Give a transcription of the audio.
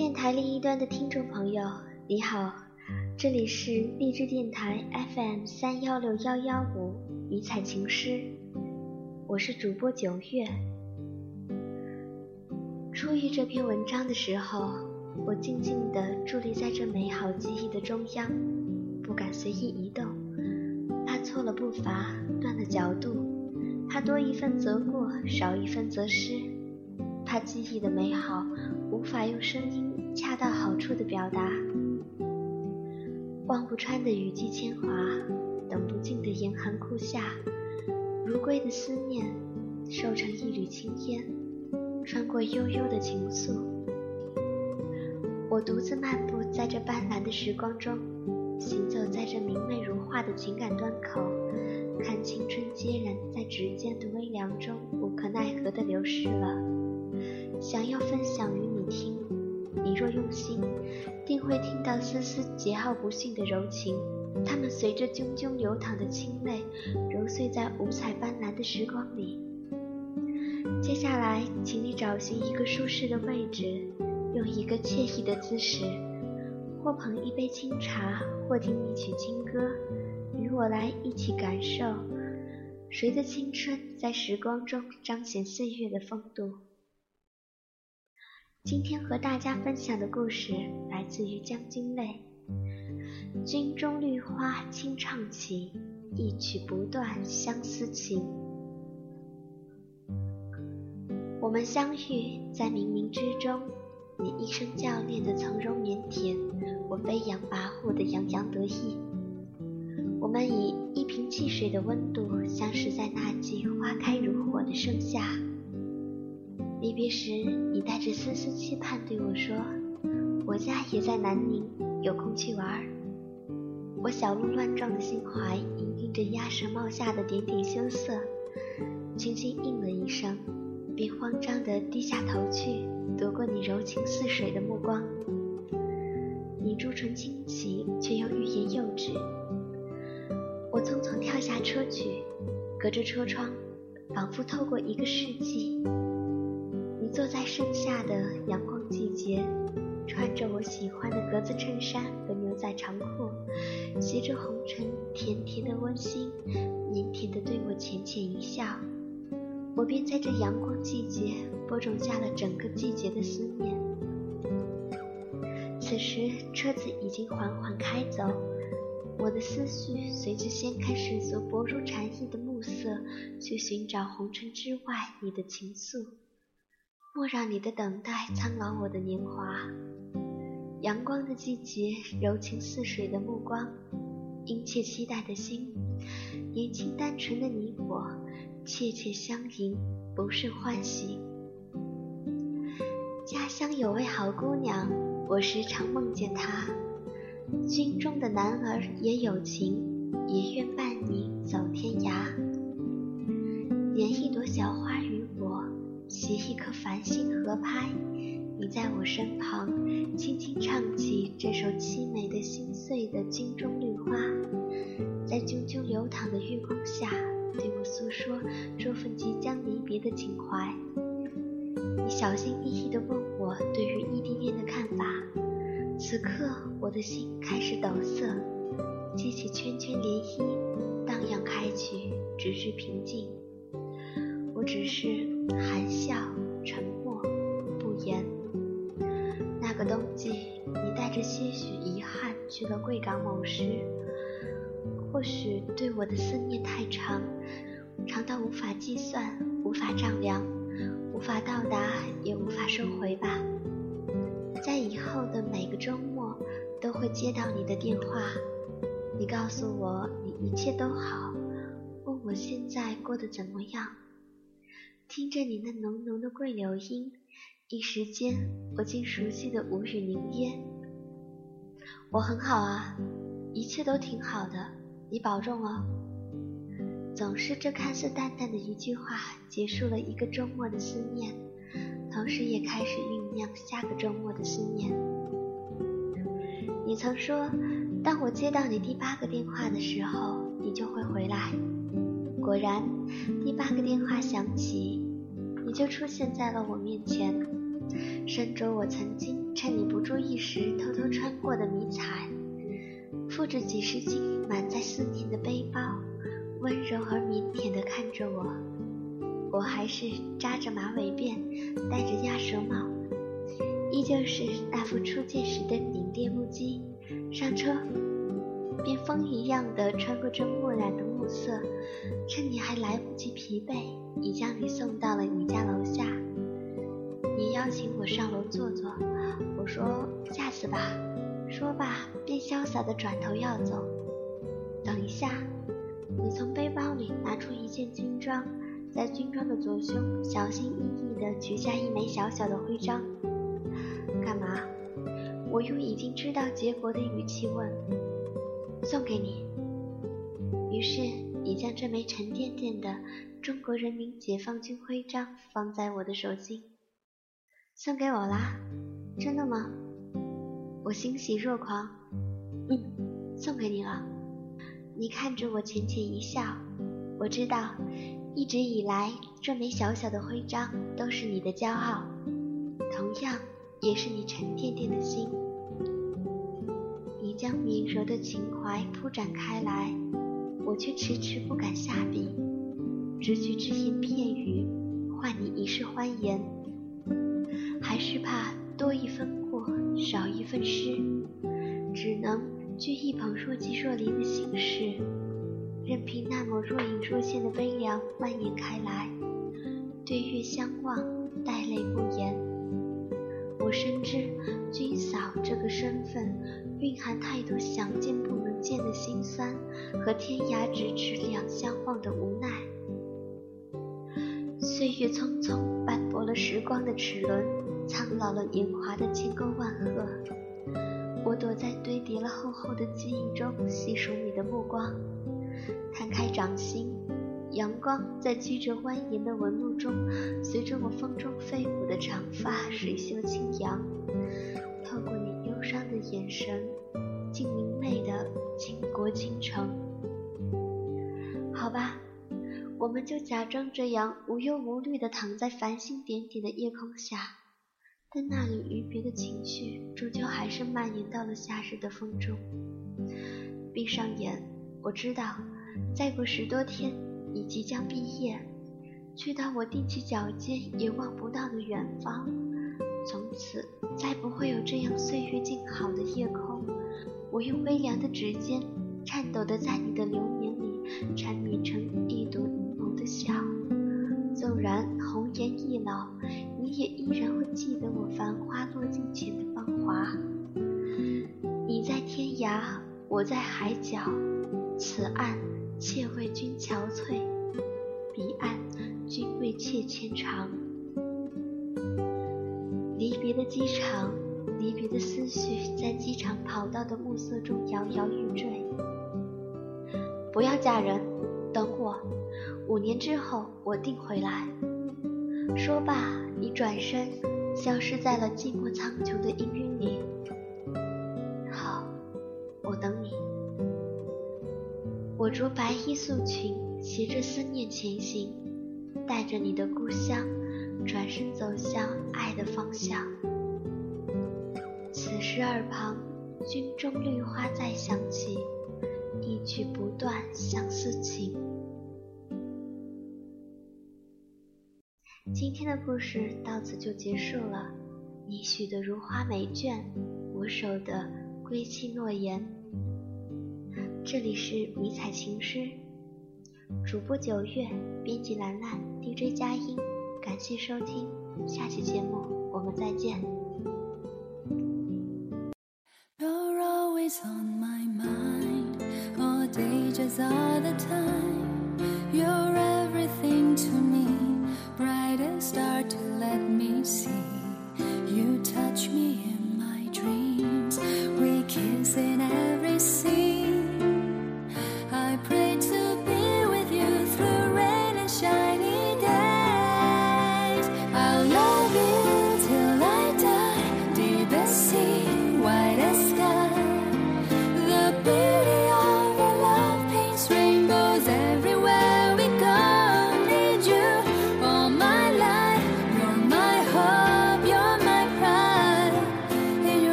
电台另一端的听众朋友，你好，这里是励志电台 FM 三幺六幺幺五迷彩情诗，我是主播九月。初遇这篇文章的时候，我静静地伫立在这美好记忆的中央，不敢随意移动，怕错了步伐，断了角度，怕多一分则过，少一分则失，怕记忆的美好。无法用声音恰到好处的表达，望不穿的雨季铅华，等不尽的严寒酷夏，如归的思念，瘦成一缕青烟，穿过悠悠的情愫。我独自漫步在这斑斓的时光中，行走在这明媚如画的情感端口，看青春孑然在指尖的微凉中，无可奈何的流逝了。想要分享与你听，你若用心，定会听到丝丝桀骜不驯的柔情。它们随着涓涓流淌的清泪，揉碎在五彩斑斓的时光里。接下来，请你找寻一个舒适的位置，用一个惬意的姿势，或捧一杯清茶，或听一曲清歌，与我来一起感受，谁的青春在时光中彰显岁月的风度。今天和大家分享的故事来自于江津泪。军中绿花轻唱起，一曲不断相思情。我们相遇在冥冥之中，你一声教练的从容腼腆，我飞扬跋扈的洋洋得意。我们以一瓶汽水的温度相识在那季花开如火的盛夏。离别时，你带着丝丝期盼对我说：“我家也在南宁，有空去玩。”我小鹿乱撞的心怀，隐隐着鸭舌帽下的点点羞涩，轻轻应了一声，便慌张地低下头去，躲过你柔情似水的目光。你朱唇轻启，却又欲言又止。我匆匆跳下车去，隔着车窗，仿佛透过一个世纪。坐在盛夏的阳光季节，穿着我喜欢的格子衬衫和牛仔长裤，携着红尘甜甜的温馨，腼腆的对我浅浅一笑，我便在这阳光季节播种下了整个季节的思念。此时车子已经缓缓开走，我的思绪随着掀开世俗薄如蝉翼的暮色，去寻找红尘之外你的情愫。莫让你的等待苍老我的年华。阳光的季节，柔情似水的目光，殷切期待的心，年轻单纯的你我，切切相迎，不胜欢喜。家乡有位好姑娘，我时常梦见她。军中的男儿也有情，也愿伴你走天涯。拈一朵小花。携一颗繁星合拍，你在我身旁，轻轻唱起这首凄美的心碎的军中绿花，在浳浳流淌的月光下，对我诉说这份即将离别的情怀。你小心翼翼地问我对于异地恋的看法，此刻我的心开始抖擞，激起圈圈涟漪，荡漾开去，直至平静。我只是含笑沉默不言。那个冬季，你带着些许遗憾去了贵港某时，或许对我的思念太长，长到无法计算，无法丈量，无法到达，也无法收回吧。在以后的每个周末，都会接到你的电话，你告诉我你一切都好，问我现在过得怎么样。听着你那浓浓的桂柳音，一时间我竟熟悉的无语凝噎。我很好啊，一切都挺好的，你保重哦。总是这看似淡淡的一句话，结束了一个周末的思念，同时也开始酝酿下个周末的思念。你曾说，当我接到你第八个电话的时候，你就会回来。果然，第八个电话响起，你就出现在了我面前。身着我曾经趁你不注意时偷偷穿过的迷彩，负着几十斤满载思念的背包，温柔而腼腆地看着我。我还是扎着马尾辫，戴着鸭舌帽，依旧是那副初见时的凛冽目击。上车，便风一样的穿过这墨染的色，趁你还来不及疲惫，已将你送到了你家楼下。你邀请我上楼坐坐，我说下次吧。说罢，便潇洒的转头要走。等一下，你从背包里拿出一件军装，在军装的左胸小心翼翼地取下一枚小小的徽章。干嘛？我用已经知道结果的语气问。送给你。于是你将这枚沉甸甸的中国人民解放军徽章放在我的手心。送给我啦？真的吗？我欣喜若狂。嗯，送给你了。你看着我浅浅一笑。我知道，一直以来这枚小小的徽章都是你的骄傲，同样也是你沉甸甸的心。你将绵柔的情怀铺展开来，我却迟迟不敢下笔，只取只言片语换你一世欢颜。还是怕多一分过，少一份失，只能掬一捧若即若离的心事，任凭那抹若隐若现的悲凉蔓延开来。对月相望，带泪不言。我深知军嫂这个身份蕴含太多想见不能见的心酸和天涯咫尺两相望的无奈。岁月匆匆斑驳了时光的齿轮。苍老了年华的千沟万壑，我躲在堆叠了厚厚的记忆中，细数你的目光。摊开掌心，阳光在曲折蜿蜒的纹路中，随着我风中飞舞的长发水袖轻扬。透过你忧伤的眼神，竟明媚的倾国倾城。好吧，我们就假装这样无忧无虑地躺在繁星点点的夜空下。但那缕离别的情绪，终究还是蔓延到了夏日的风中。闭上眼，我知道，再过十多天，你即将毕业，去到我踮起脚尖也望不到的远方。从此，再不会有这样岁月静好的夜空。我用微凉的指尖，颤抖地在你的流年里，缠绵成一朵凝眸的笑。纵然红颜易老，你也依然会记得我繁花落尽前的芳华。你在天涯，我在海角，此岸妾为君憔悴，彼岸君为妾牵肠。离别的机场，离别的思绪，在机场跑道的暮色中摇摇欲坠。不要嫁人，等我。五年之后，我定回来。说罢，你转身，消失在了寂寞苍穹的氤氲里。好，我等你。我着白衣素裙，携着思念前行，带着你的故乡，转身走向爱的方向。此时耳旁，军中绿花再响起，一曲不断相思情。今天的故事到此就结束了。你许的如花美眷，我守的归期诺言。这里是迷彩情诗，主播九月，编辑兰兰，DJ 佳音，感谢收听，下期节目我们再见。on my mind, all dangers all the time.